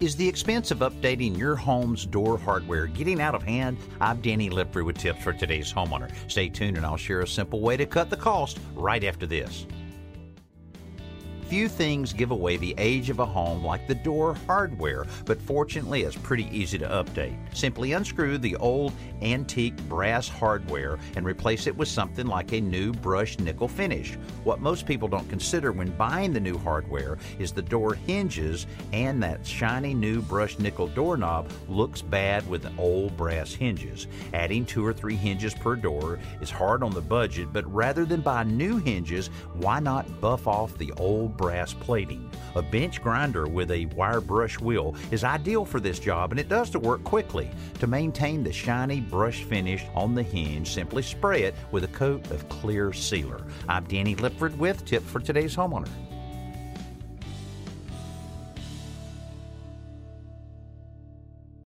Is the expense of updating your home's door hardware getting out of hand? I'm Danny Lipford with tips for today's homeowner. Stay tuned and I'll share a simple way to cut the cost right after this. Few things give away the age of a home like the door hardware, but fortunately it's pretty easy to update. Simply unscrew the old antique brass hardware and replace it with something like a new brushed nickel finish. What most people don't consider when buying the new hardware is the door hinges and that shiny new brushed nickel doorknob looks bad with old brass hinges. Adding two or three hinges per door is hard on the budget, but rather than buy new hinges, why not buff off the old brass plating. A bench grinder with a wire brush wheel is ideal for this job and it does the work quickly. To maintain the shiny brush finish on the hinge, simply spray it with a coat of clear sealer. I'm Danny Lipford with Tip for today's homeowner.